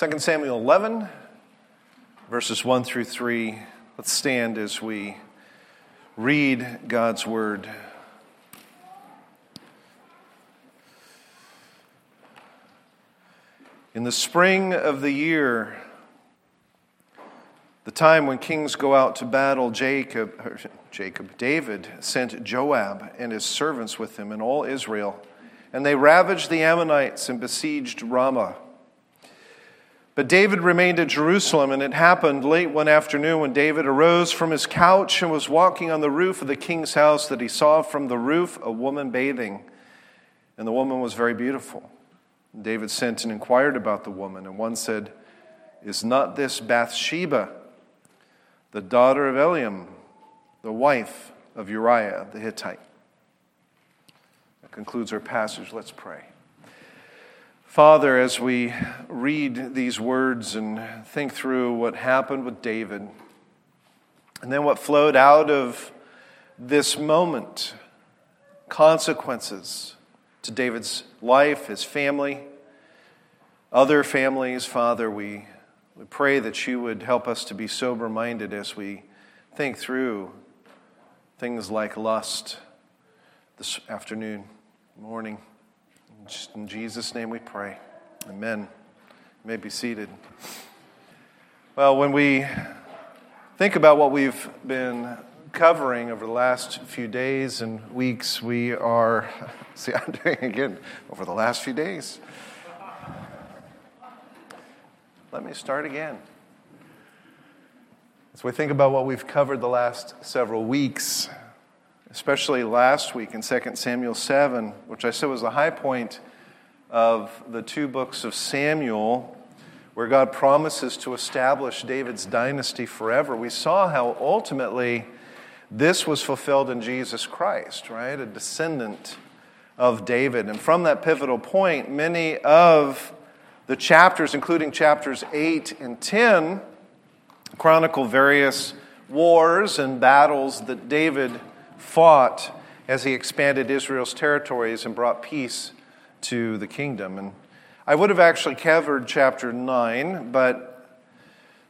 2 Samuel 11, verses 1 through 3. Let's stand as we read God's word. In the spring of the year, the time when kings go out to battle, Jacob, Jacob, David sent Joab and his servants with him and all Israel, and they ravaged the Ammonites and besieged Rabbah. But David remained at Jerusalem, and it happened late one afternoon when David arose from his couch and was walking on the roof of the king's house that he saw from the roof a woman bathing, and the woman was very beautiful. David sent and inquired about the woman, and one said, Is not this Bathsheba, the daughter of Eliam, the wife of Uriah the Hittite? That concludes our passage. Let's pray. Father, as we read these words and think through what happened with David, and then what flowed out of this moment, consequences to David's life, his family, other families. Father, we, we pray that you would help us to be sober minded as we think through things like lust this afternoon, morning. Just in Jesus' name we pray. Amen. You may be seated. Well, when we think about what we've been covering over the last few days and weeks, we are, see, I'm doing again, over the last few days. Let me start again. As we think about what we've covered the last several weeks, especially last week in 2 Samuel 7, which I said was the high point of the two books of Samuel, where God promises to establish David's dynasty forever, we saw how ultimately this was fulfilled in Jesus Christ, right? A descendant of David. And from that pivotal point, many of the chapters, including chapters 8 and 10, chronicle various wars and battles that David fought as he expanded Israel's territories and brought peace to the kingdom. And I would have actually covered chapter 9, but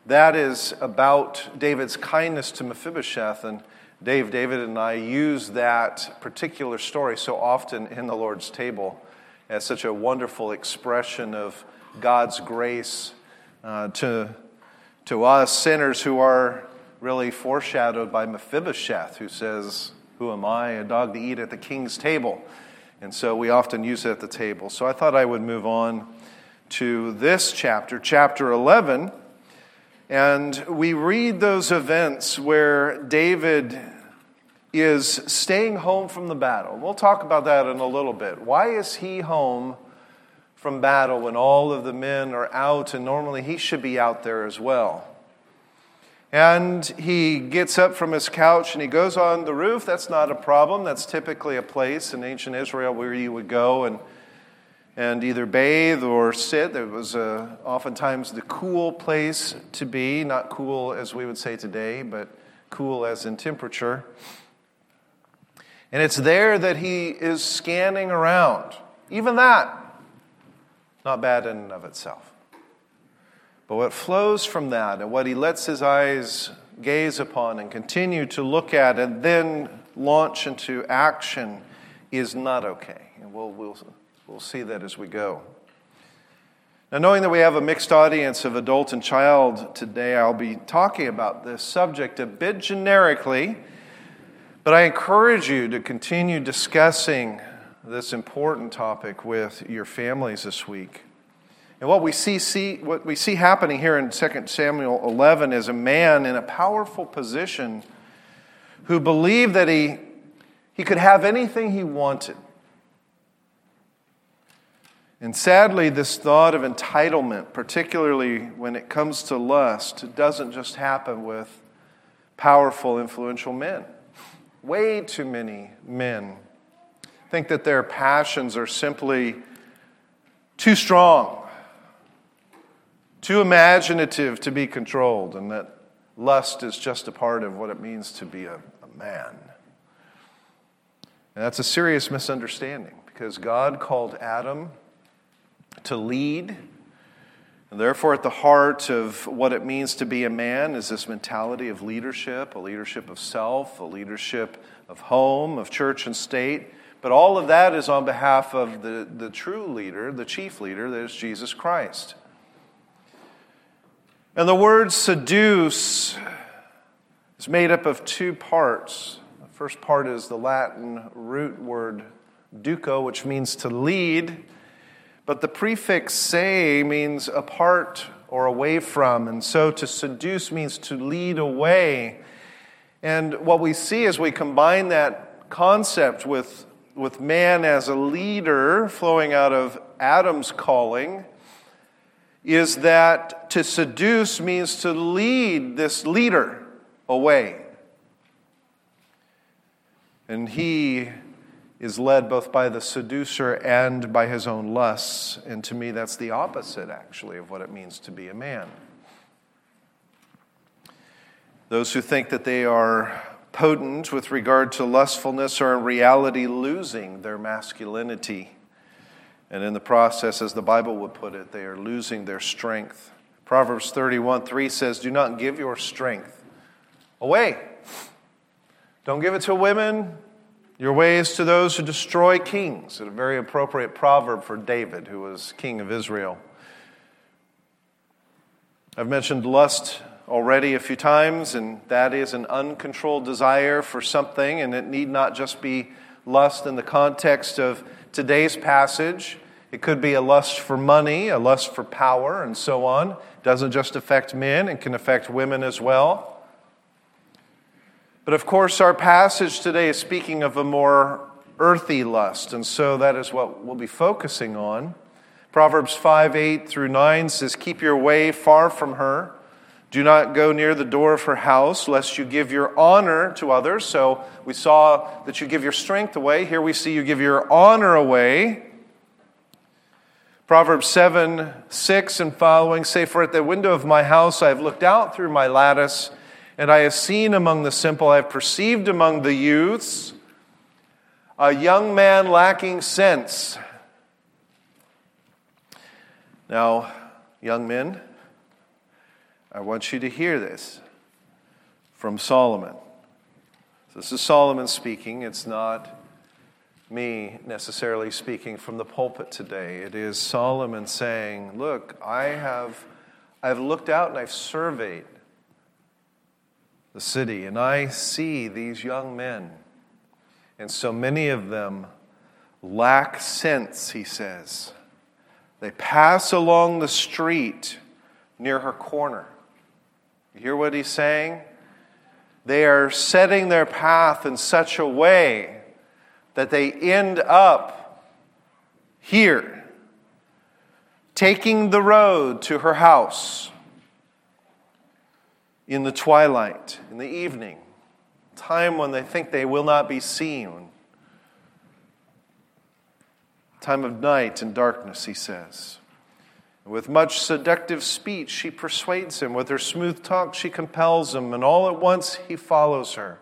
that is about David's kindness to Mephibosheth. And Dave, David, and I use that particular story so often in the Lord's table as such a wonderful expression of God's grace uh, to, to us sinners who are really foreshadowed by Mephibosheth, who says, Who am I, a dog to eat at the king's table? And so we often use it at the table. So I thought I would move on to this chapter, chapter 11. And we read those events where David is staying home from the battle. We'll talk about that in a little bit. Why is he home from battle when all of the men are out, and normally he should be out there as well? And he gets up from his couch and he goes on the roof. That's not a problem. That's typically a place in ancient Israel where you would go and and either bathe or sit. It was uh, oftentimes the cool place to be, not cool as we would say today, but cool as in temperature. And it's there that he is scanning around. Even that, not bad in and of itself. But what flows from that and what he lets his eyes gaze upon and continue to look at and then launch into action is not okay. And we'll, we'll We'll see that as we go. Now, knowing that we have a mixed audience of adult and child today, I'll be talking about this subject a bit generically, but I encourage you to continue discussing this important topic with your families this week. And what we see, see, what we see happening here in 2 Samuel 11 is a man in a powerful position who believed that he, he could have anything he wanted. And sadly, this thought of entitlement, particularly when it comes to lust, doesn't just happen with powerful, influential men. Way too many men think that their passions are simply too strong, too imaginative to be controlled, and that lust is just a part of what it means to be a, a man. And that's a serious misunderstanding because God called Adam to lead And therefore, at the heart of what it means to be a man is this mentality of leadership, a leadership of self, a leadership of home, of church and state. But all of that is on behalf of the, the true leader, the chief leader, that is Jesus Christ. And the word seduce is made up of two parts. The first part is the Latin root word duco, which means to lead. But the prefix se means apart or away from. And so to seduce means to lead away. And what we see as we combine that concept with, with man as a leader flowing out of Adam's calling is that to seduce means to lead this leader away. And he is led both by the seducer and by his own lusts. And to me, that's the opposite, actually, of what it means to be a man. Those who think that they are potent with regard to lustfulness are in reality losing their masculinity. And in the process, as the Bible would put it, they are losing their strength. Proverbs 31 3 says, Do not give your strength away. Don't give it to women, your ways to those who destroy kings. A very appropriate proverb for David, who was king of Israel. I've mentioned lust already a few times, and that is an uncontrolled desire for something, and it need not just be lust in the context of today's passage. It could be a lust for money, a lust for power, and so on. It doesn't just affect men, it can affect women as well. But of course, our passage today is speaking of a more earthy lust, and so that is what we'll be focusing on. Proverbs 5 8 through 9 says, Keep your way far from her. Do not go near the door of her house, lest you give your honor to others. So we saw that you give your strength away. Here we see you give your honor away. Proverbs 7 6 and following say, For at the window of my house I have looked out through my lattice and I have seen among the simple, I have perceived among the youths a young man lacking sense. Now, young men, I want you to hear this from Solomon. This is Solomon speaking. It's not me necessarily speaking from the pulpit today. It is Solomon saying, Look, I have I've looked out and I've surveyed the city, and I see these young men, and so many of them lack sense, he says. They pass along the street near her corner. You hear what he's saying? They are setting their path in such a way that they end up here, taking the road to her house in the twilight, in the evening, time when they think they will not be seen. Time of night and darkness, he says. With much seductive speech, she persuades him. With her smooth talk, she compels him. And all at once, he follows her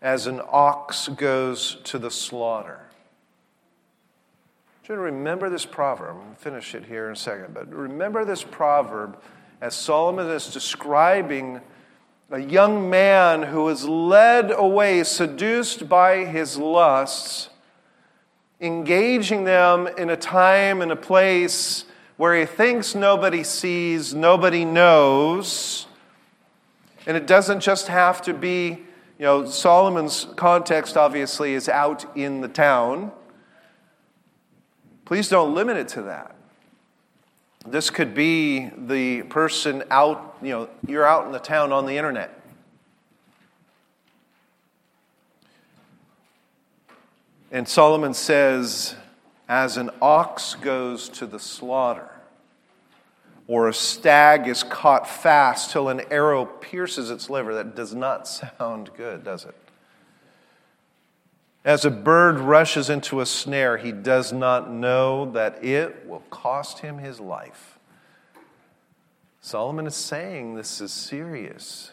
as an ox goes to the slaughter. I you remember this proverb. I'll finish it here in a second. But remember this proverb as Solomon is describing a young man who is led away, seduced by his lusts, engaging them in a time and a place where he thinks nobody sees, nobody knows. And it doesn't just have to be, you know, Solomon's context obviously is out in the town. Please don't limit it to that. This could be the person out, you know, you're out in the town on the internet. And Solomon says, as an ox goes to the slaughter, or a stag is caught fast till an arrow pierces its liver. That does not sound good, does it? As a bird rushes into a snare, he does not know that it will cost him his life. Solomon is saying this is serious.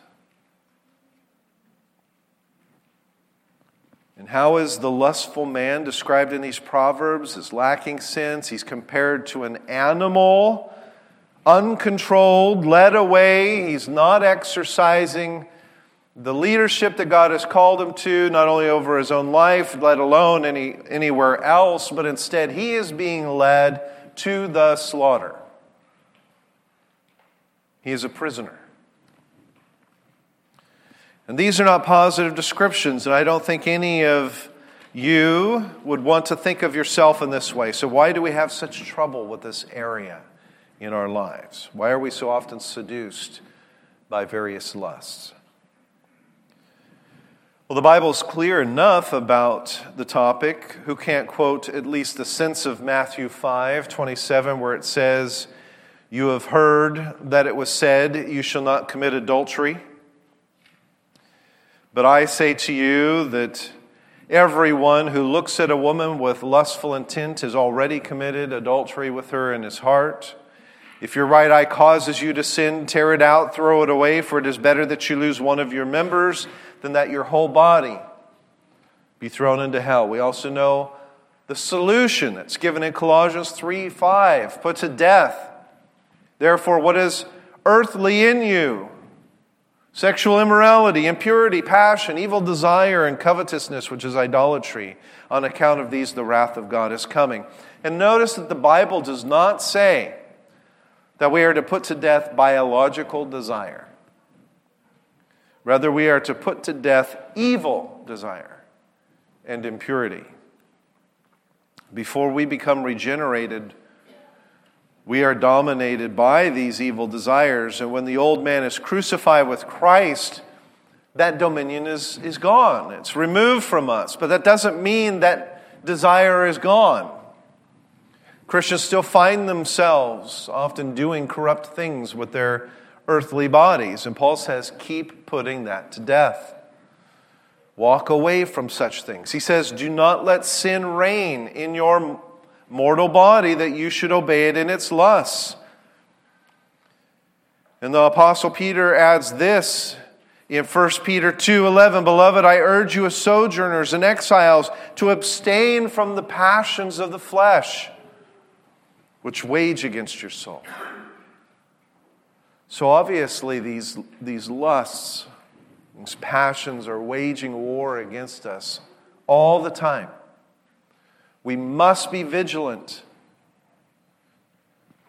And how is the lustful man described in these proverbs as lacking sense? He's compared to an animal uncontrolled, led away. He's not exercising the leadership that God has called him to, not only over his own life, let alone any, anywhere else, but instead he is being led to the slaughter. He is a prisoner. And these are not positive descriptions, and I don't think any of you would want to think of yourself in this way. So, why do we have such trouble with this area in our lives? Why are we so often seduced by various lusts? Well, the Bible is clear enough about the topic. Who can't quote at least the sense of Matthew 5 27, where it says, You have heard that it was said, You shall not commit adultery. But I say to you that everyone who looks at a woman with lustful intent has already committed adultery with her in his heart. If your right eye causes you to sin, tear it out, throw it away, for it is better that you lose one of your members than that your whole body be thrown into hell. We also know the solution that's given in Colossians 3 5 put to death. Therefore, what is earthly in you? Sexual immorality, impurity, passion, evil desire, and covetousness, which is idolatry. On account of these, the wrath of God is coming. And notice that the Bible does not say that we are to put to death biological desire. Rather, we are to put to death evil desire and impurity. Before we become regenerated, we are dominated by these evil desires. And when the old man is crucified with Christ, that dominion is, is gone. It's removed from us. But that doesn't mean that desire is gone. Christians still find themselves often doing corrupt things with their earthly bodies. And Paul says, keep putting that to death. Walk away from such things. He says, do not let sin reign in your mortal body that you should obey it in its lusts. And the apostle Peter adds this in 1 Peter 2:11, "Beloved, I urge you as sojourners and exiles to abstain from the passions of the flesh, which wage against your soul." So obviously, these, these lusts, these passions are waging war against us all the time. We must be vigilant.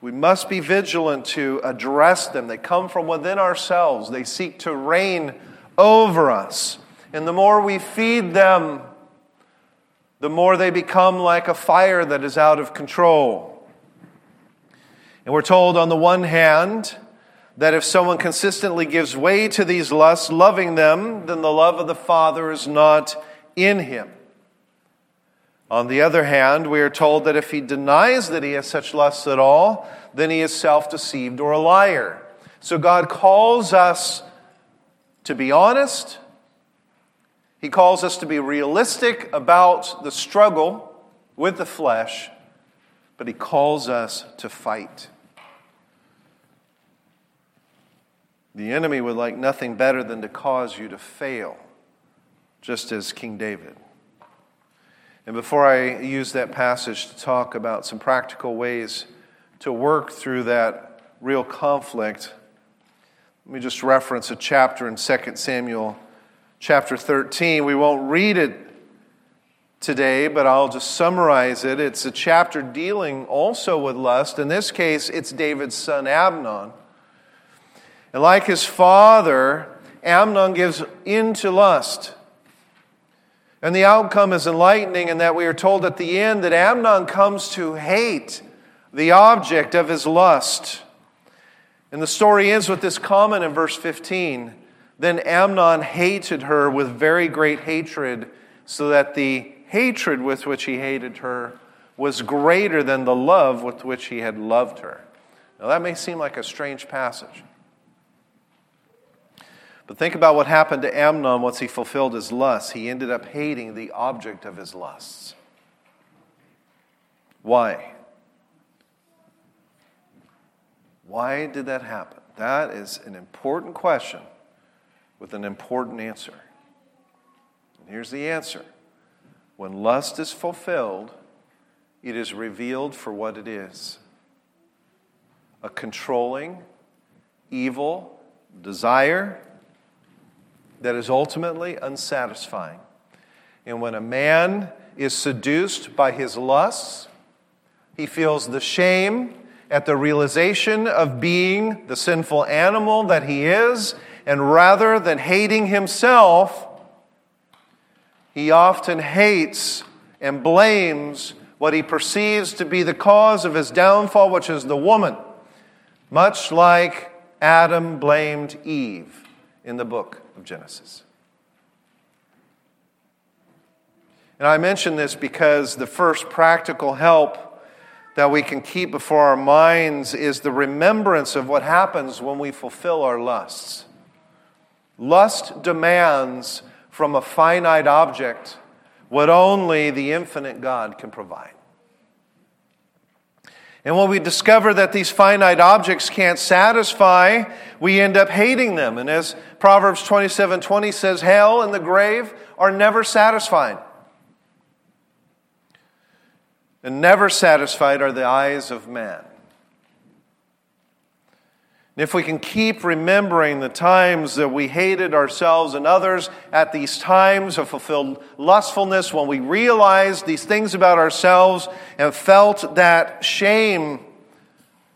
We must be vigilant to address them. They come from within ourselves, they seek to reign over us. And the more we feed them, the more they become like a fire that is out of control. And we're told, on the one hand, that if someone consistently gives way to these lusts, loving them, then the love of the Father is not in him. On the other hand, we are told that if he denies that he has such lusts at all, then he is self deceived or a liar. So God calls us to be honest. He calls us to be realistic about the struggle with the flesh, but he calls us to fight. The enemy would like nothing better than to cause you to fail, just as King David. And before I use that passage to talk about some practical ways to work through that real conflict, let me just reference a chapter in 2 Samuel, chapter 13. We won't read it today, but I'll just summarize it. It's a chapter dealing also with lust. In this case, it's David's son Amnon and like his father, Amnon gives in to lust. And the outcome is enlightening in that we are told at the end that Amnon comes to hate the object of his lust. And the story ends with this comment in verse 15 Then Amnon hated her with very great hatred, so that the hatred with which he hated her was greater than the love with which he had loved her. Now, that may seem like a strange passage. But think about what happened to Amnon once he fulfilled his lusts. He ended up hating the object of his lusts. Why? Why did that happen? That is an important question with an important answer. And here's the answer when lust is fulfilled, it is revealed for what it is a controlling, evil desire that is ultimately unsatisfying. And when a man is seduced by his lusts, he feels the shame at the realization of being the sinful animal that he is, and rather than hating himself, he often hates and blames what he perceives to be the cause of his downfall, which is the woman, much like Adam blamed Eve in the book of Genesis. And I mention this because the first practical help that we can keep before our minds is the remembrance of what happens when we fulfill our lusts. Lust demands from a finite object what only the infinite God can provide. And when we discover that these finite objects can't satisfy, we end up hating them. And as Proverbs 27 20 says, hell and the grave are never satisfied. And never satisfied are the eyes of man. And if we can keep remembering the times that we hated ourselves and others at these times of fulfilled lustfulness, when we realized these things about ourselves and felt that shame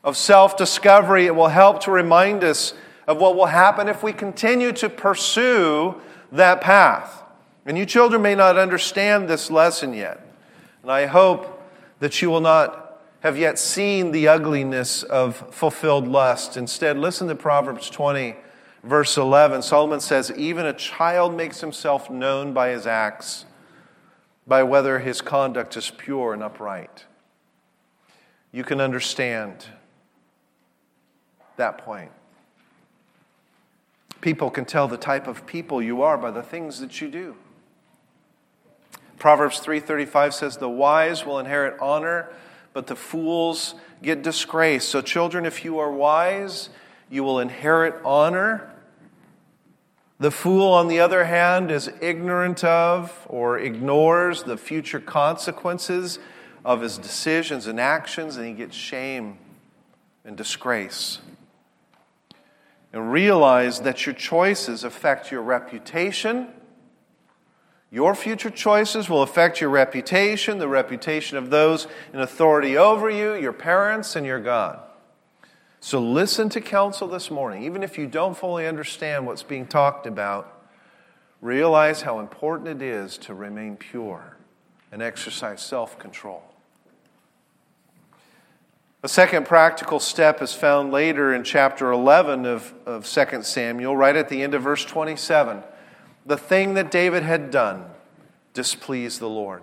of self discovery, it will help to remind us of what will happen if we continue to pursue that path. And you children may not understand this lesson yet. And I hope that you will not have yet seen the ugliness of fulfilled lust. Instead, listen to Proverbs 20, verse 11. Solomon says, Even a child makes himself known by his acts, by whether his conduct is pure and upright. You can understand that point. People can tell the type of people you are by the things that you do. Proverbs 3:35 says the wise will inherit honor but the fools get disgrace. So, children, if you are wise, you will inherit honor. The fool, on the other hand, is ignorant of or ignores the future consequences of his decisions and actions, and he gets shame and disgrace. And realize that your choices affect your reputation your future choices will affect your reputation, the reputation of those in authority over you, your parents, and your God. So listen to counsel this morning. Even if you don't fully understand what's being talked about, realize how important it is to remain pure and exercise self control. A second practical step is found later in chapter 11 of, of 2 Samuel, right at the end of verse 27 the thing that David had done displeased the Lord.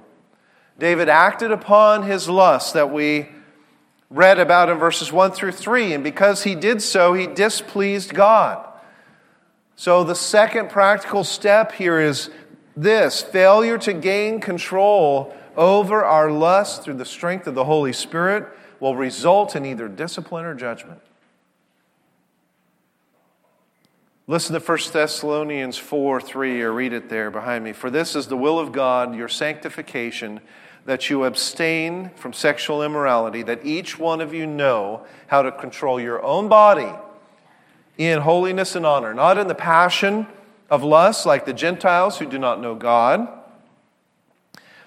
David acted upon his lust that we read about in verses 1 through 3, and because he did so, he displeased God. So, the second practical step here is this failure to gain control over our lust through the strength of the Holy Spirit will result in either discipline or judgment. Listen to 1 Thessalonians 4 3, or read it there behind me. For this is the will of God, your sanctification, that you abstain from sexual immorality, that each one of you know how to control your own body in holiness and honor, not in the passion of lust like the Gentiles who do not know God,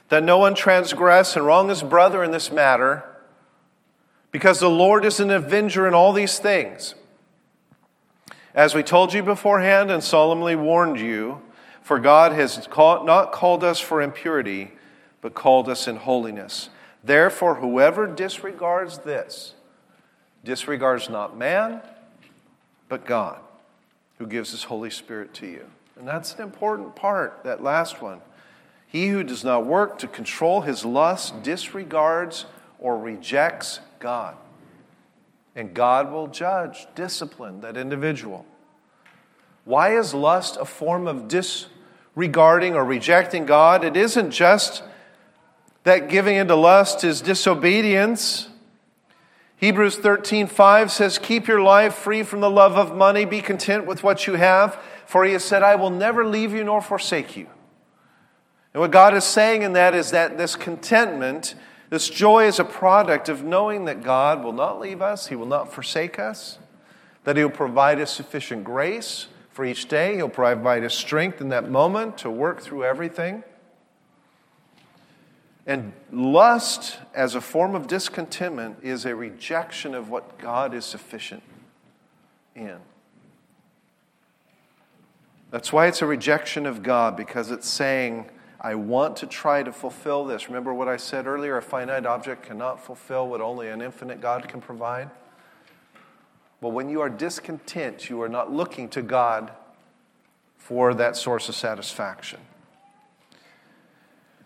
that no one transgress and wrong his brother in this matter, because the Lord is an avenger in all these things. As we told you beforehand and solemnly warned you, for God has not called us for impurity, but called us in holiness. Therefore, whoever disregards this disregards not man, but God, who gives his Holy Spirit to you. And that's an important part, that last one. He who does not work to control his lust disregards or rejects God. And God will judge, discipline that individual. Why is lust a form of disregarding or rejecting God? It isn't just that giving into lust is disobedience. Hebrews 13:5 says, "Keep your life free from the love of money, be content with what you have, for he has said, I will never leave you nor forsake you." And what God is saying in that is that this contentment This joy is a product of knowing that God will not leave us, He will not forsake us, that He will provide us sufficient grace for each day, He'll provide us strength in that moment to work through everything. And lust, as a form of discontentment, is a rejection of what God is sufficient in. That's why it's a rejection of God, because it's saying, I want to try to fulfill this. Remember what I said earlier? A finite object cannot fulfill what only an infinite God can provide. Well, when you are discontent, you are not looking to God for that source of satisfaction.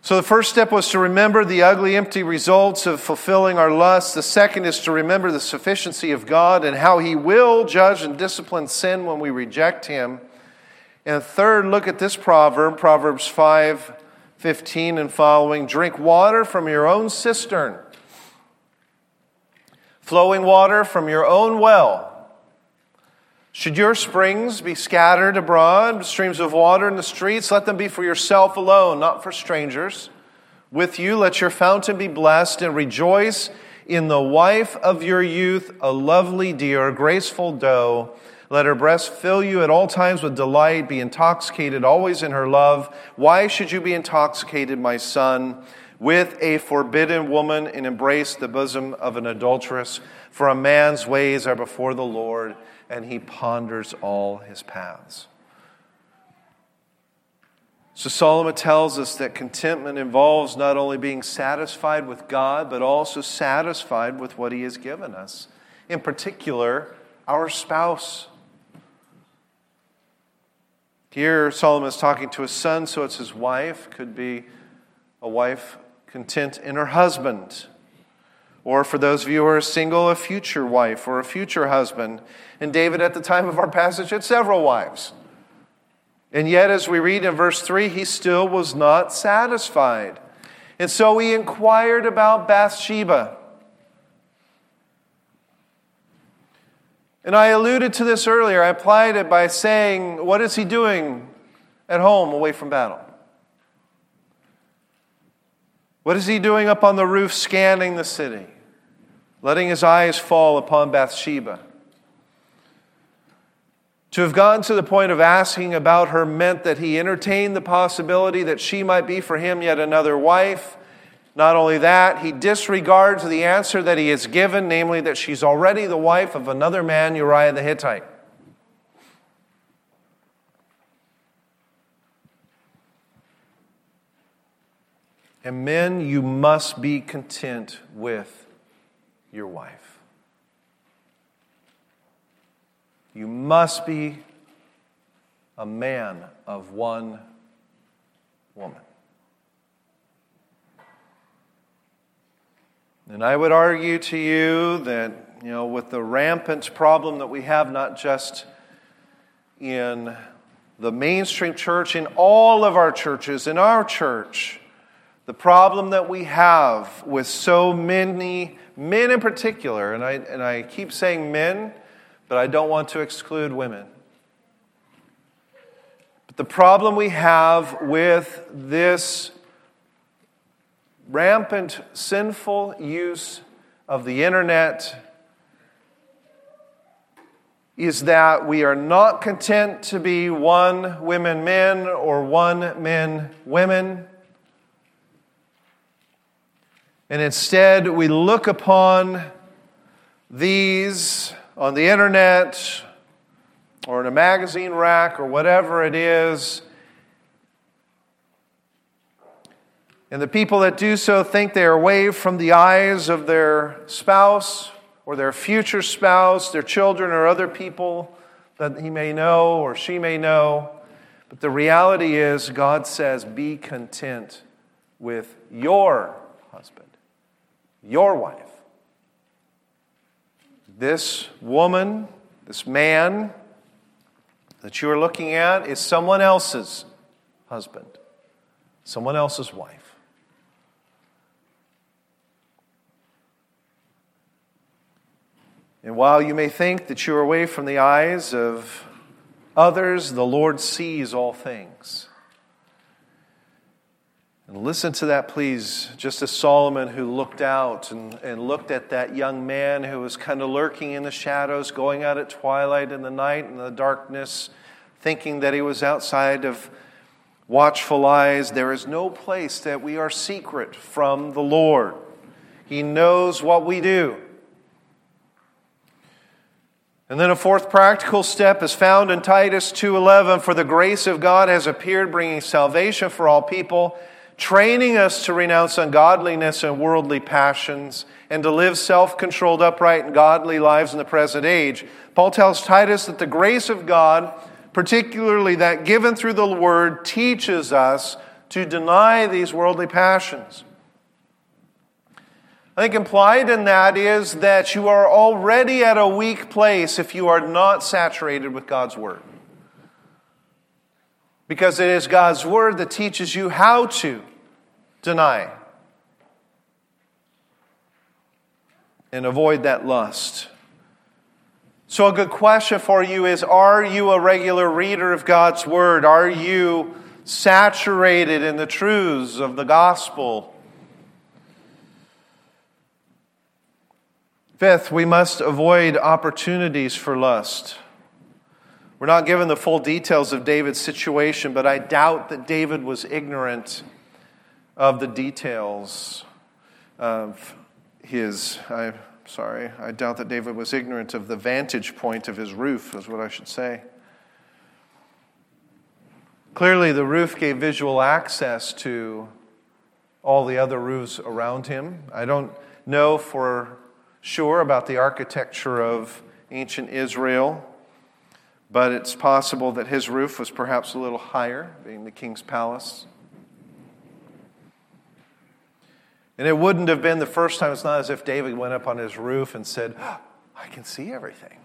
So the first step was to remember the ugly, empty results of fulfilling our lusts. The second is to remember the sufficiency of God and how He will judge and discipline sin when we reject Him. And third, look at this proverb, Proverbs 5 15 and following. Drink water from your own cistern, flowing water from your own well. Should your springs be scattered abroad, streams of water in the streets, let them be for yourself alone, not for strangers. With you, let your fountain be blessed and rejoice in the wife of your youth, a lovely deer, a graceful doe. Let her breast fill you at all times with delight. Be intoxicated always in her love. Why should you be intoxicated, my son, with a forbidden woman and embrace the bosom of an adulteress? For a man's ways are before the Lord and he ponders all his paths. So, Solomon tells us that contentment involves not only being satisfied with God, but also satisfied with what he has given us. In particular, our spouse. Here, Solomon is talking to his son, so it's his wife. Could be a wife content in her husband. Or for those of you who are single, a future wife or a future husband. And David, at the time of our passage, had several wives. And yet, as we read in verse 3, he still was not satisfied. And so he inquired about Bathsheba. And I alluded to this earlier. I applied it by saying, What is he doing at home away from battle? What is he doing up on the roof scanning the city, letting his eyes fall upon Bathsheba? To have gotten to the point of asking about her meant that he entertained the possibility that she might be for him yet another wife. Not only that, he disregards the answer that he has given, namely that she's already the wife of another man, Uriah the Hittite. And men, you must be content with your wife. You must be a man of one woman. And I would argue to you that, you know, with the rampant problem that we have, not just in the mainstream church, in all of our churches, in our church, the problem that we have with so many men in particular, and I, and I keep saying men, but I don't want to exclude women. But the problem we have with this rampant sinful use of the internet is that we are not content to be one women men or one men women. And instead, we look upon these on the internet or in a magazine rack or whatever it is And the people that do so think they are away from the eyes of their spouse or their future spouse, their children, or other people that he may know or she may know. But the reality is, God says, be content with your husband, your wife. This woman, this man that you are looking at is someone else's husband, someone else's wife. And while you may think that you are away from the eyes of others, the Lord sees all things. And listen to that, please, just as Solomon, who looked out and, and looked at that young man who was kind of lurking in the shadows, going out at twilight in the night in the darkness, thinking that he was outside of watchful eyes. There is no place that we are secret from the Lord. He knows what we do. And then a fourth practical step is found in Titus 2:11 for the grace of God has appeared bringing salvation for all people training us to renounce ungodliness and worldly passions and to live self controlled, upright, and godly lives in the present age. Paul tells Titus that the grace of God, particularly that given through the word, teaches us to deny these worldly passions. I think implied in that is that you are already at a weak place if you are not saturated with God's Word. Because it is God's Word that teaches you how to deny and avoid that lust. So, a good question for you is Are you a regular reader of God's Word? Are you saturated in the truths of the gospel? Fifth, we must avoid opportunities for lust. We're not given the full details of David's situation, but I doubt that David was ignorant of the details of his. I'm sorry, I doubt that David was ignorant of the vantage point of his roof, is what I should say. Clearly, the roof gave visual access to all the other roofs around him. I don't know for sure about the architecture of ancient Israel, but it's possible that his roof was perhaps a little higher, being the king's palace. And it wouldn't have been the first time. It's not as if David went up on his roof and said, oh, I can see everything.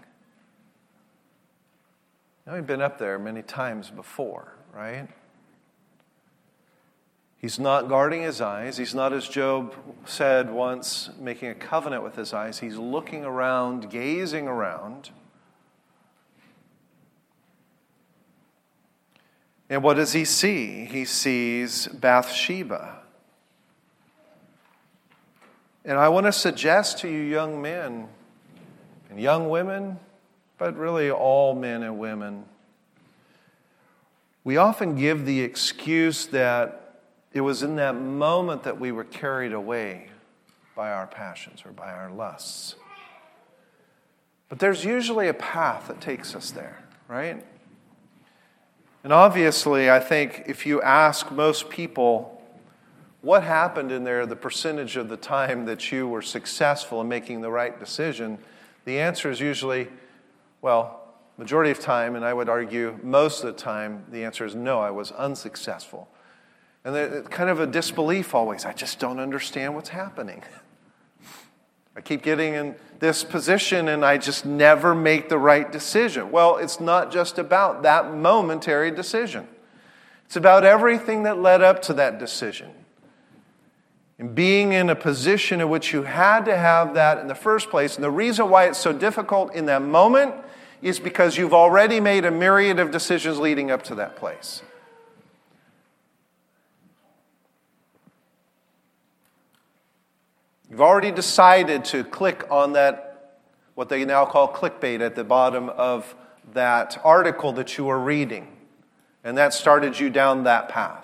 Now, he'd been up there many times before, right? He's not guarding his eyes. He's not, as Job said once, making a covenant with his eyes. He's looking around, gazing around. And what does he see? He sees Bathsheba. And I want to suggest to you, young men and young women, but really all men and women, we often give the excuse that it was in that moment that we were carried away by our passions or by our lusts. But there's usually a path that takes us there, right? And obviously, I think if you ask most people, what happened in there the percentage of the time that you were successful in making the right decision? The answer is usually, well, majority of time, and I would argue most of the time, the answer is no, I was unsuccessful. And there's kind of a disbelief always. I just don't understand what's happening. I keep getting in this position and I just never make the right decision. Well, it's not just about that momentary decision, it's about everything that led up to that decision and being in a position in which you had to have that in the first place. And the reason why it's so difficult in that moment is because you've already made a myriad of decisions leading up to that place. You've already decided to click on that, what they now call clickbait, at the bottom of that article that you were reading. And that started you down that path.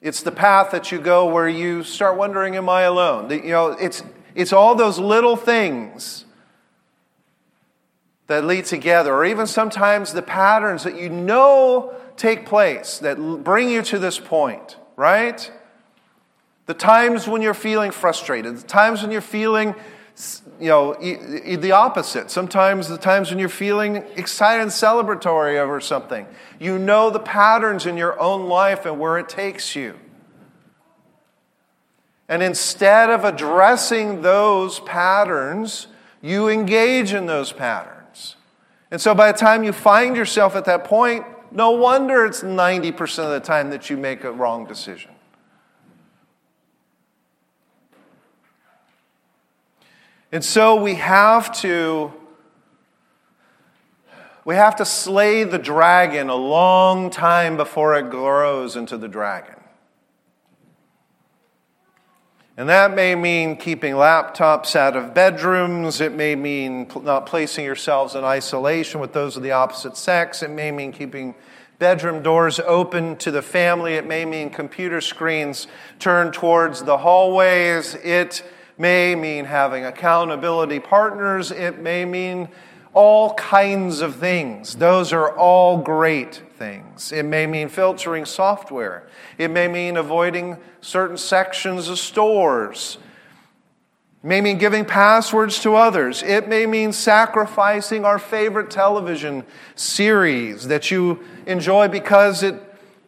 It's the path that you go where you start wondering, am I alone? You know, it's, it's all those little things that lead together, or even sometimes the patterns that you know take place that bring you to this point, right? The times when you're feeling frustrated, the times when you're feeling you know, the opposite. Sometimes the times when you're feeling excited and celebratory over something, you know the patterns in your own life and where it takes you. And instead of addressing those patterns, you engage in those patterns. And so by the time you find yourself at that point, no wonder it's 90% of the time that you make a wrong decision. And so we have to We have to slay the dragon a long time before it grows into the dragon. And that may mean keeping laptops out of bedrooms. It may mean not placing yourselves in isolation with those of the opposite sex. It may mean keeping bedroom doors open to the family. It may mean computer screens turned towards the hallways. It may mean having accountability partners. It may mean all kinds of things. Those are all great things. It may mean filtering software. It may mean avoiding certain sections of stores. It may mean giving passwords to others. It may mean sacrificing our favorite television series that you enjoy because it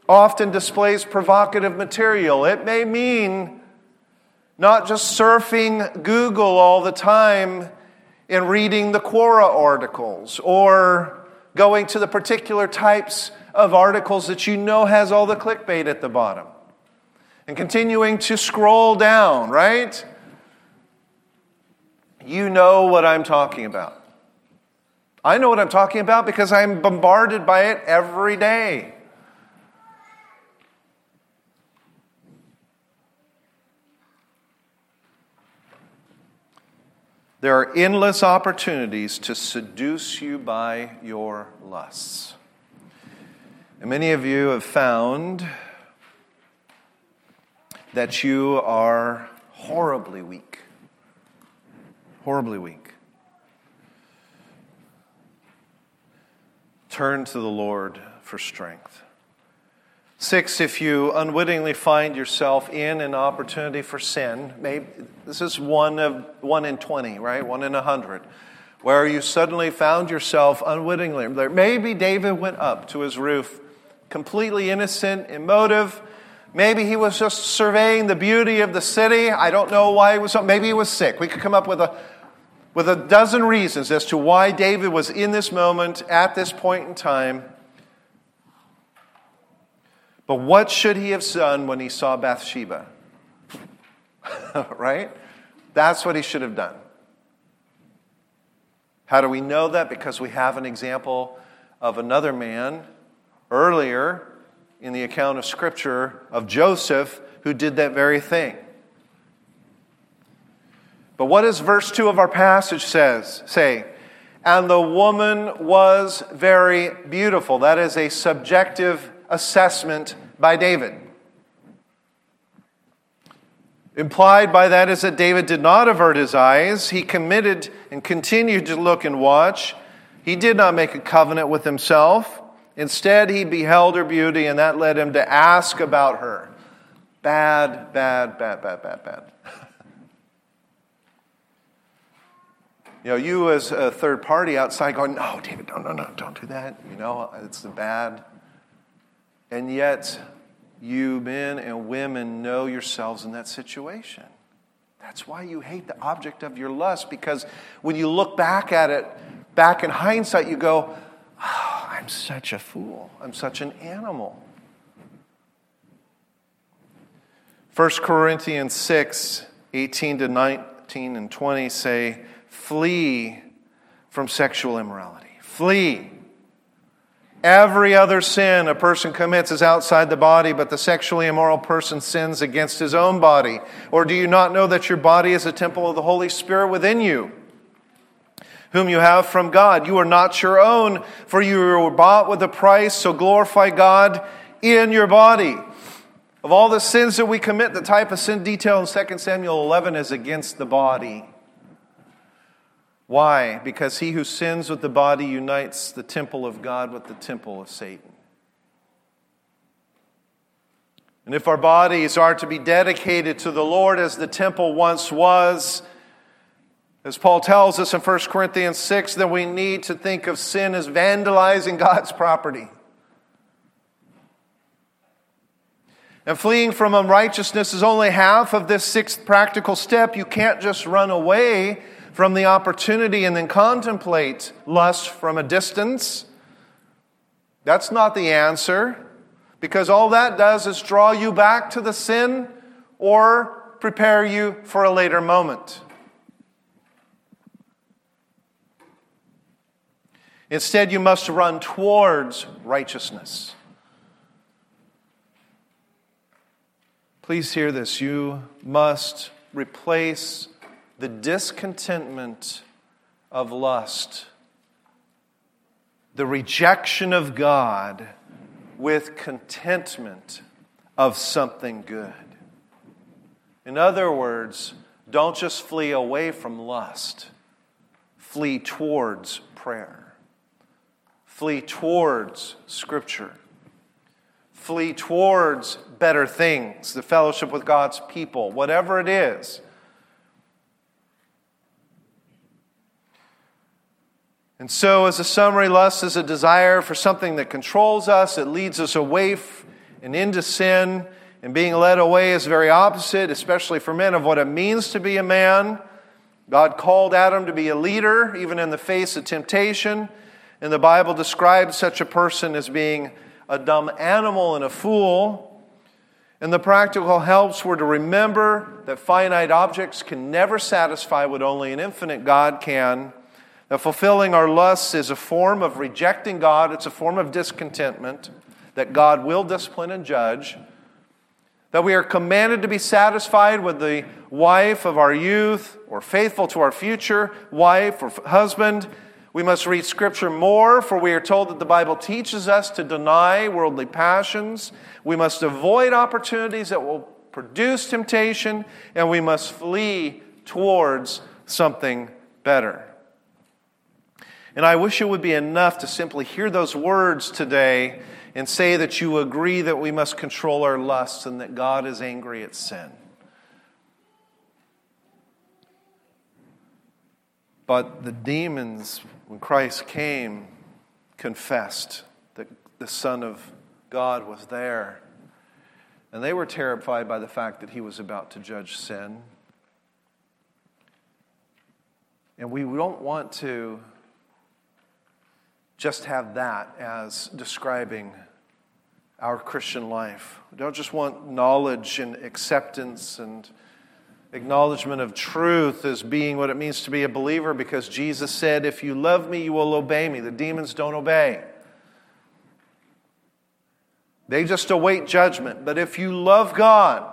often displays provocative material. It may mean not just surfing Google all the time and reading the Quora articles or going to the particular types of articles that you know has all the clickbait at the bottom and continuing to scroll down, right? You know what I'm talking about. I know what I'm talking about because I'm bombarded by it every day. There are endless opportunities to seduce you by your lusts. And many of you have found that you are horribly weak. Horribly weak. Turn to the Lord for strength. Six, if you unwittingly find yourself in an opportunity for sin, maybe this is one of one in twenty, right? One in a hundred, where you suddenly found yourself unwittingly. Maybe David went up to his roof, completely innocent, emotive. Maybe he was just surveying the beauty of the city. I don't know why he was. Maybe he was sick. We could come up with a with a dozen reasons as to why David was in this moment at this point in time. But what should he have done when he saw Bathsheba? right? That's what he should have done. How do we know that? Because we have an example of another man earlier in the account of Scripture of Joseph who did that very thing. But what does verse 2 of our passage says say? And the woman was very beautiful. That is a subjective assessment by David. Implied by that is that David did not avert his eyes. He committed and continued to look and watch. He did not make a covenant with himself. Instead, he beheld her beauty, and that led him to ask about her. Bad, bad, bad, bad, bad, bad. you know, you as a third party outside going, no, David, no, no, no, don't do that. You know, it's bad. And yet, you men and women know yourselves in that situation. That's why you hate the object of your lust, because when you look back at it, back in hindsight, you go, oh, I'm such a fool. I'm such an animal. 1 Corinthians 6 18 to 19 and 20 say, Flee from sexual immorality. Flee. Every other sin a person commits is outside the body, but the sexually immoral person sins against his own body. Or do you not know that your body is a temple of the Holy Spirit within you, whom you have from God? You are not your own, for you were bought with a price, so glorify God in your body. Of all the sins that we commit, the type of sin detailed in 2 Samuel 11 is against the body. Why? Because he who sins with the body unites the temple of God with the temple of Satan. And if our bodies are to be dedicated to the Lord as the temple once was, as Paul tells us in 1 Corinthians 6, then we need to think of sin as vandalizing God's property. And fleeing from unrighteousness is only half of this sixth practical step. You can't just run away from the opportunity and then contemplate lust from a distance. That's not the answer, because all that does is draw you back to the sin or prepare you for a later moment. Instead, you must run towards righteousness. Please hear this. You must replace the discontentment of lust, the rejection of God, with contentment of something good. In other words, don't just flee away from lust, flee towards prayer, flee towards Scripture, flee towards better things, the fellowship with God's people, whatever it is. And so, as a summary, lust is a desire for something that controls us, it leads us away and into sin. And being led away is very opposite, especially for men, of what it means to be a man. God called Adam to be a leader, even in the face of temptation. And the Bible describes such a person as being a dumb animal and a fool. And the practical helps were to remember that finite objects can never satisfy what only an infinite God can. Fulfilling our lusts is a form of rejecting God, it's a form of discontentment that God will discipline and judge. That we are commanded to be satisfied with the wife of our youth or faithful to our future wife or husband. We must read Scripture more, for we are told that the Bible teaches us to deny worldly passions. We must avoid opportunities that will produce temptation, and we must flee towards something better. And I wish it would be enough to simply hear those words today and say that you agree that we must control our lusts and that God is angry at sin. But the demons, when Christ came, confessed that the Son of God was there. And they were terrified by the fact that he was about to judge sin. And we don't want to just have that as describing our Christian life. We don't just want knowledge and acceptance and acknowledgement of truth as being what it means to be a believer because Jesus said, If you love me, you will obey me. The demons don't obey. They just await judgment. But if you love God,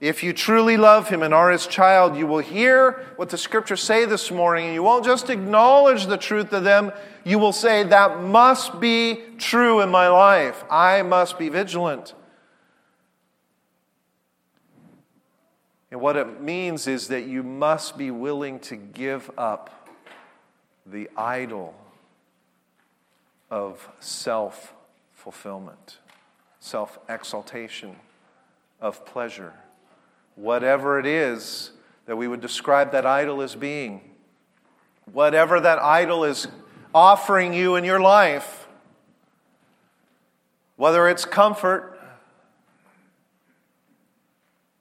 if you truly love him and are his child, you will hear what the scriptures say this morning, and you won't just acknowledge the truth of them, you will say, That must be true in my life. I must be vigilant. And what it means is that you must be willing to give up the idol of self fulfillment, self exaltation, of pleasure whatever it is that we would describe that idol as being, whatever that idol is offering you in your life, whether it's comfort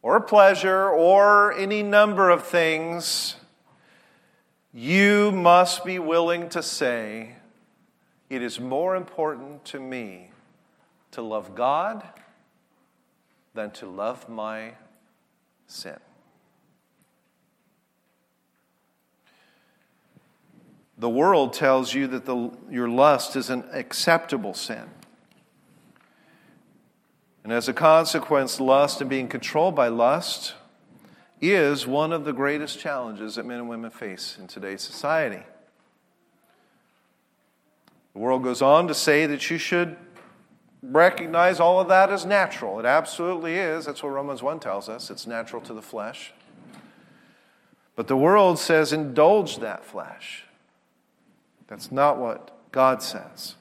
or pleasure or any number of things, you must be willing to say, It is more important to me to love God than to love my sin. The world tells you that the, your lust is an acceptable sin. And as a consequence, lust and being controlled by lust is one of the greatest challenges that men and women face in today's society. The world goes on to say that you should recognize all of that as natural. It absolutely is. That's what Romans 1 tells us. It's natural to the flesh. But the world says, indulge that flesh. That's not what God says.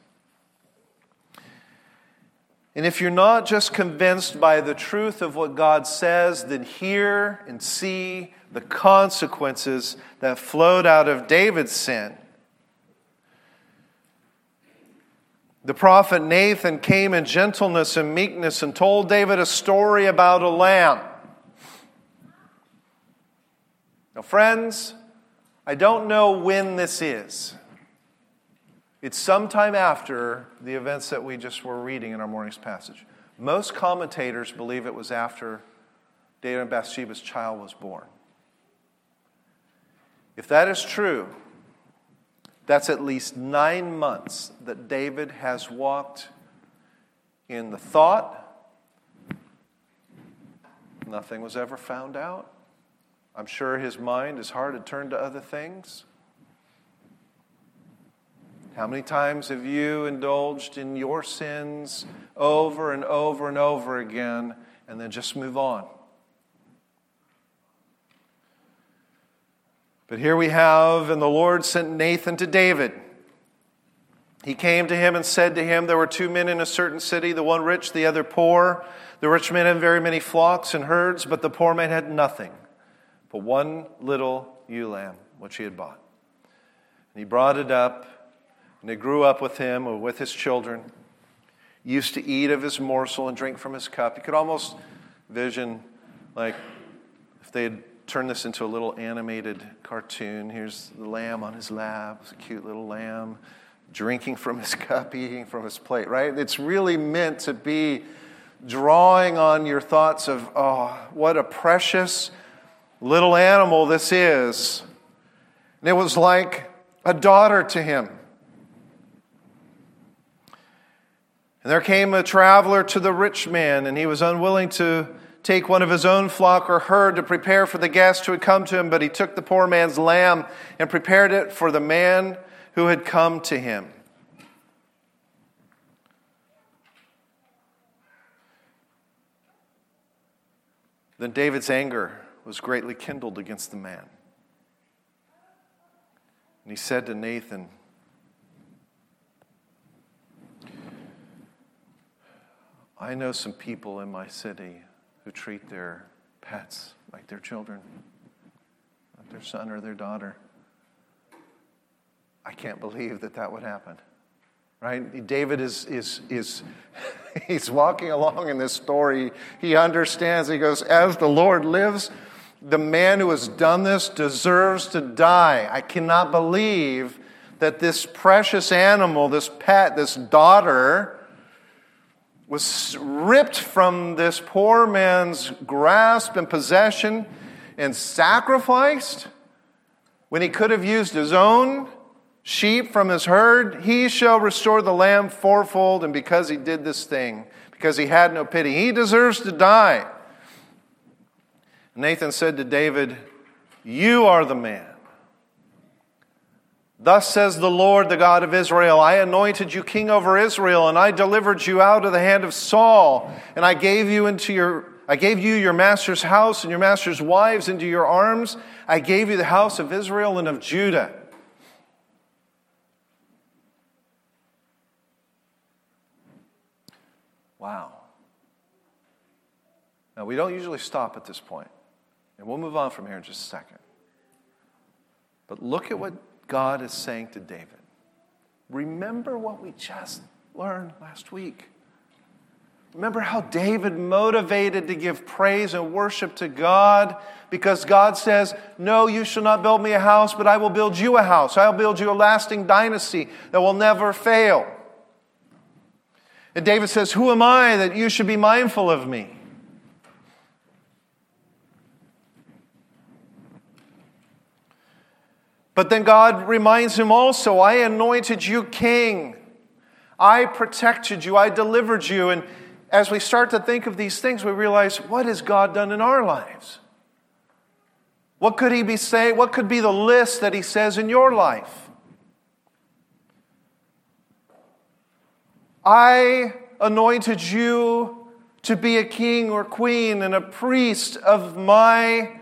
And if you're not just convinced by the truth of what God says, then hear and see the consequences that flowed out of David's sin. The prophet Nathan came in gentleness and meekness and told David a story about a lamb. Now, friends, I don't know when this is. It's sometime after the events that we just were reading in our morning's passage. Most commentators believe it was after David and Bathsheba's child was born. If that is true, That's at least nine months that David has walked in the thought. Nothing was ever found out. I'm sure his mind, his heart had turned to other things. How many times have you indulged in your sins over and over and over again and then just move on? But here we have, and the Lord sent Nathan to David. He came to him and said to him, There were two men in a certain city, the one rich, the other poor. The rich man had very many flocks and herds, but the poor man had nothing but one little ewe lamb, which he had bought. And he brought it up and it grew up with him or with his children, used to eat of his morsel and drink from his cup. You could almost vision, like, if they had turned this into a little animated cartoon. Here's the lamb on his lap, it's a cute little lamb, drinking from his cup, eating from his plate, right? It's really meant to be drawing on your thoughts of, oh, what a precious little animal this is. And it was like a daughter to him. And there came a traveler to the rich man, and he was unwilling to take one of his own flock or herd to prepare for the guest who had come to him, but he took the poor man's lamb and prepared it for the man who had come to him. Then David's anger was greatly kindled against the man. And he said to Nathan, I know some people in my city who treat their pets like their children, like their son or their daughter. I can't believe that that would happen. Right? David is, is, is he's walking along in this story. He understands. He goes, As the Lord lives, the man who has done this deserves to die. I cannot believe that this precious animal, this pet, this daughter, was ripped from this poor man's grasp and possession and sacrificed when he could have used his own sheep from his herd, he shall restore the lamb fourfold. And because he did this thing, because he had no pity, he deserves to die. Nathan said to David, You are the man. Thus says the Lord, the God of Israel I anointed you king over Israel, and I delivered you out of the hand of Saul, and I gave you into your I gave you your master's house and your master's wives into your arms. I gave you the house of Israel and of Judah. Wow. Now, we don't usually stop at this point, and we'll move on from here in just a second. But look at what God is saying to David. Remember what we just learned last week. Remember how David motivated to give praise and worship to God because God says, No, you shall not build me a house, but I will build you a house. I'll build you a lasting dynasty that will never fail. And David says, Who am I that you should be mindful of me? But then God reminds him also, I anointed you king. I protected you. I delivered you. And as we start to think of these things, we realize what has God done in our lives? What could he be saying? What could be the list that he says in your life? I anointed you to be a king or queen and a priest of my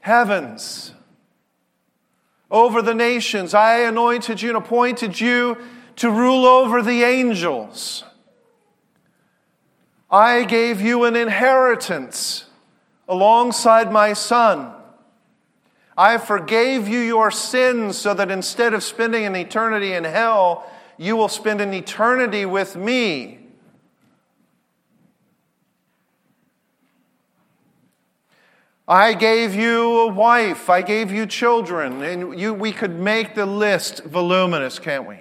heavens over the nations. I anointed you and appointed you to rule over the angels. I gave you an inheritance alongside my son. I forgave you your sins so that instead of spending an eternity in hell, you will spend an eternity with me. I gave you a wife, I gave you children, and you, we could make the list voluminous, can't we?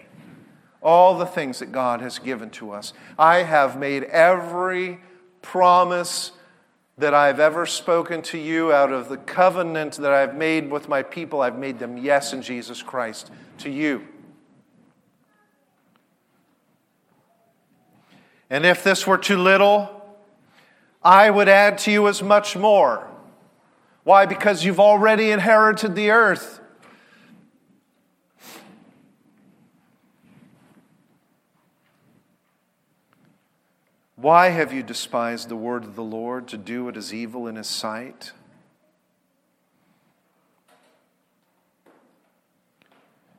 All the things that God has given to us. I have made every promise that I've ever spoken to you out of the covenant that I've made with my people. I've made them yes in Jesus Christ to you. And if this were too little, I would add to you as much more. Why? Because you've already inherited the earth. Why have you despised the word of the Lord to do what is evil in his sight?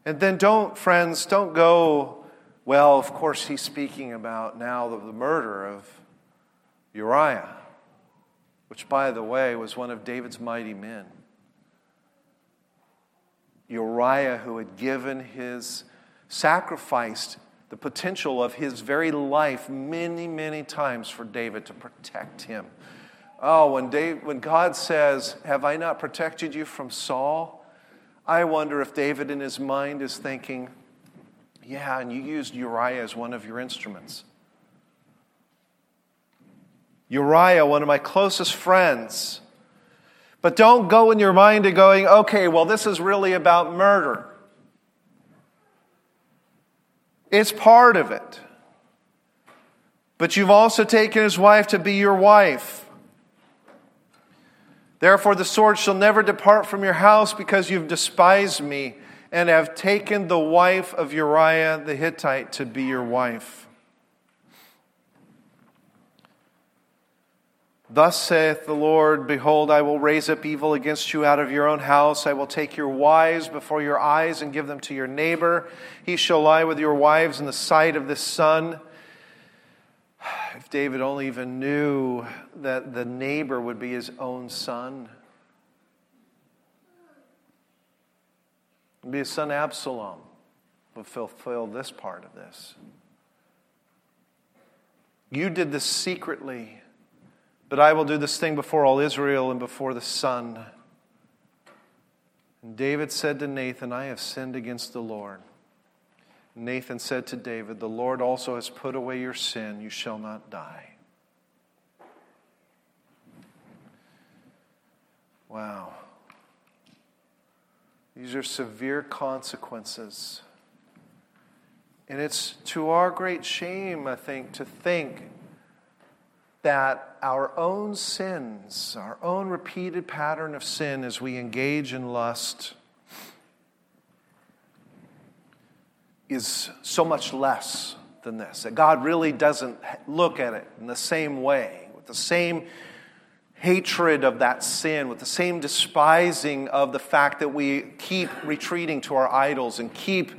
And then don't, friends, don't go, well, of course, he's speaking about now the, murder of Uriah, which, by the way, was one of David's mighty men. Uriah, who had given his, sacrificed the potential of his very life many, many times for David to protect him. Oh, when, Dave, when God says, Have I not protected you from Saul? I wonder if David in his mind is thinking, Yeah, and you used Uriah as one of your instruments. Uriah, one of my closest friends. But don't go in your mind to going, okay, well, this is really about murder. It's part of it. But you've also taken his wife to be your wife. Therefore, the sword shall never depart from your house because you've despised me and have taken the wife of Uriah the Hittite to be your wife. Thus saith the Lord Behold, I will raise up evil against you out of your own house. I will take your wives before your eyes and give them to your neighbor. He shall lie with your wives in the sight of the sun. If David only even knew that the neighbor would be his own son, be his son Absalom would fulfill this part of this. You did this secretly. But I will do this thing before all Israel and before the sun. And David said to Nathan, I have sinned against the Lord. Nathan said to David, The Lord also has put away your sin. You shall not die. Wow. These are severe consequences. And it's to our great shame, I think, to think that our own sins, our own repeated pattern of sin as we engage in lust, is so much less than this. That God really doesn't look at it in the same way, with the same hatred of that sin, with the same despising of the fact that we keep retreating to our idols and keep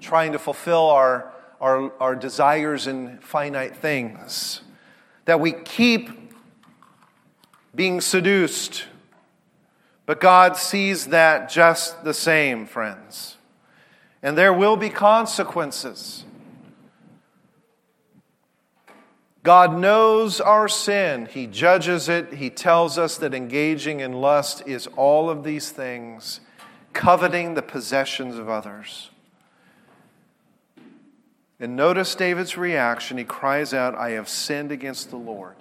trying to fulfill our, our, our desires in finite things that we keep being seduced. But God sees that just the same, friends. And there will be consequences. God knows our sin. He judges it. He tells us that engaging in lust is all of these things, coveting the possessions of others. And notice David's reaction. He cries out, I have sinned against the Lord.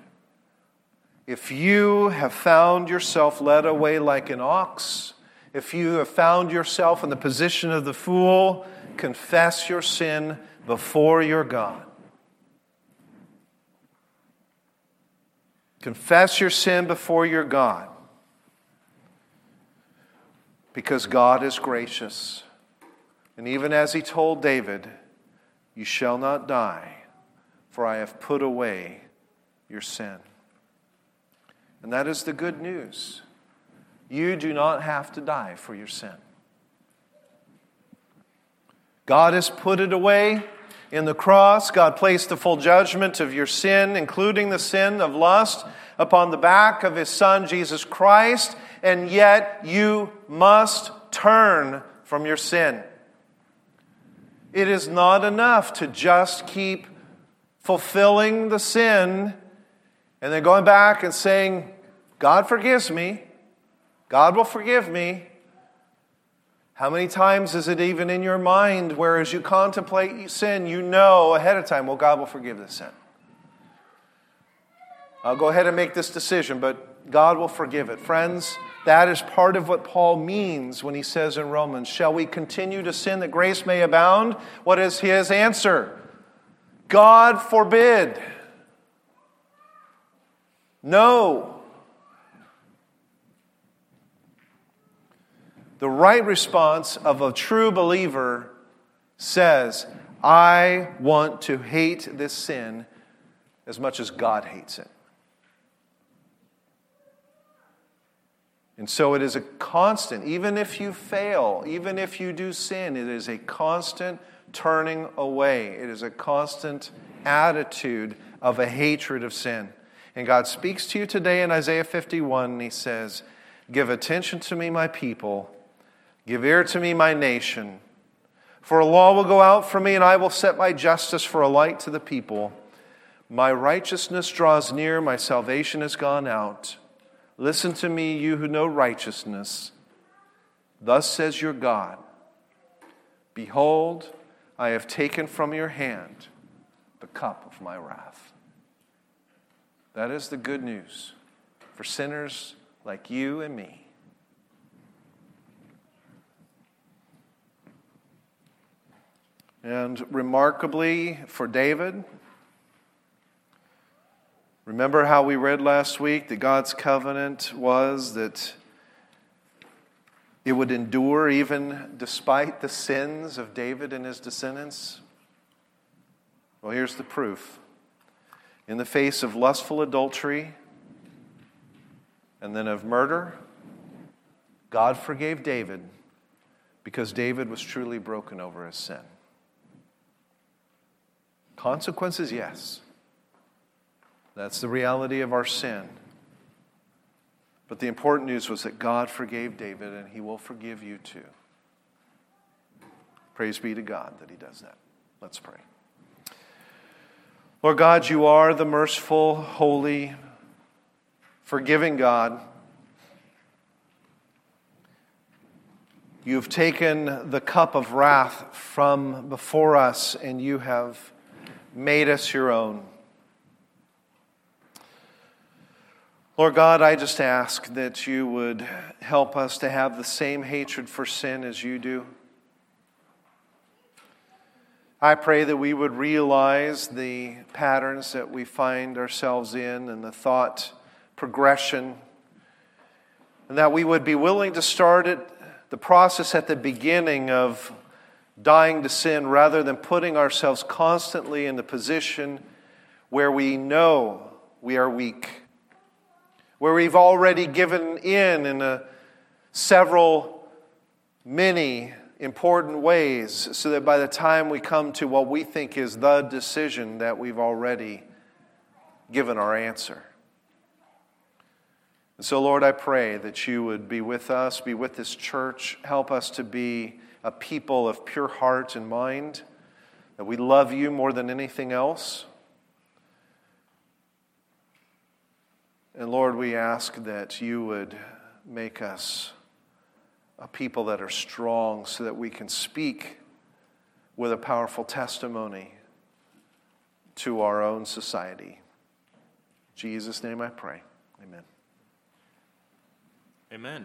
If you have found yourself led away like an ox, if you have found yourself in the position of the fool, confess your sin before your God. Confess your sin before your God. Because God is gracious. And even as he told David, you shall not die, for I have put away your sin. And that is the good news. You do not have to die for your sin. God has put it away in the cross. God placed the full judgment of your sin, including the sin of lust, upon the back of his Son, Jesus Christ, and yet you must turn from your sin. It is not enough to just keep fulfilling the sin and then going back and saying, God forgives me. God will forgive me. How many times is it even in your mind where, as you contemplate sin, you know ahead of time, well, God will forgive this sin? I'll go ahead and make this decision, but God will forgive it. Friends, that is part of what Paul means when he says in Romans, Shall we continue to sin that grace may abound? What is his answer? God forbid. No. The right response of a true believer says, I want to hate this sin as much as God hates it. And so it is a constant, even if you fail, even if you do sin, it is a constant turning away. It is a constant attitude of a hatred of sin. And God speaks to you today in Isaiah 51, and He says, Give attention to me, my people. Give ear to me, my nation. For a law will go out from me, and I will set my justice for a light to the people. My righteousness draws near, my salvation has gone out. Listen to me, you who know righteousness. Thus says your God Behold, I have taken from your hand the cup of my wrath. That is the good news for sinners like you and me. And remarkably for David, Remember how we read last week that God's covenant was that it would endure even despite the sins of David and his descendants? Well, here's the proof. In the face of lustful adultery and then of murder, God forgave David because David was truly broken over his sin. Consequences, yes. That's the reality of our sin. But the important news was that God forgave David and he will forgive you too. Praise be to God that he does that. Let's pray. Lord God, you are the merciful, holy, forgiving God. You've taken the cup of wrath from before us and you have made us your own. Lord God, I just ask that you would help us to have the same hatred for sin as you do. I pray that we would realize the patterns that we find ourselves in and the thought progression, and that we would be willing to start it, the process at the beginning of dying to sin rather than putting ourselves constantly in the position where we know we are weak where we've already given in in several, many important ways, so that by the time we come to what we think is the decision, that we've already given our answer. And so, Lord, I pray that you would be with us, be with this church, help us to be a people of pure heart and mind, that we love you more than anything else And Lord, we ask that you would make us a people that are strong so that we can speak with a powerful testimony to our own society. In Jesus' name I pray. Amen. Amen.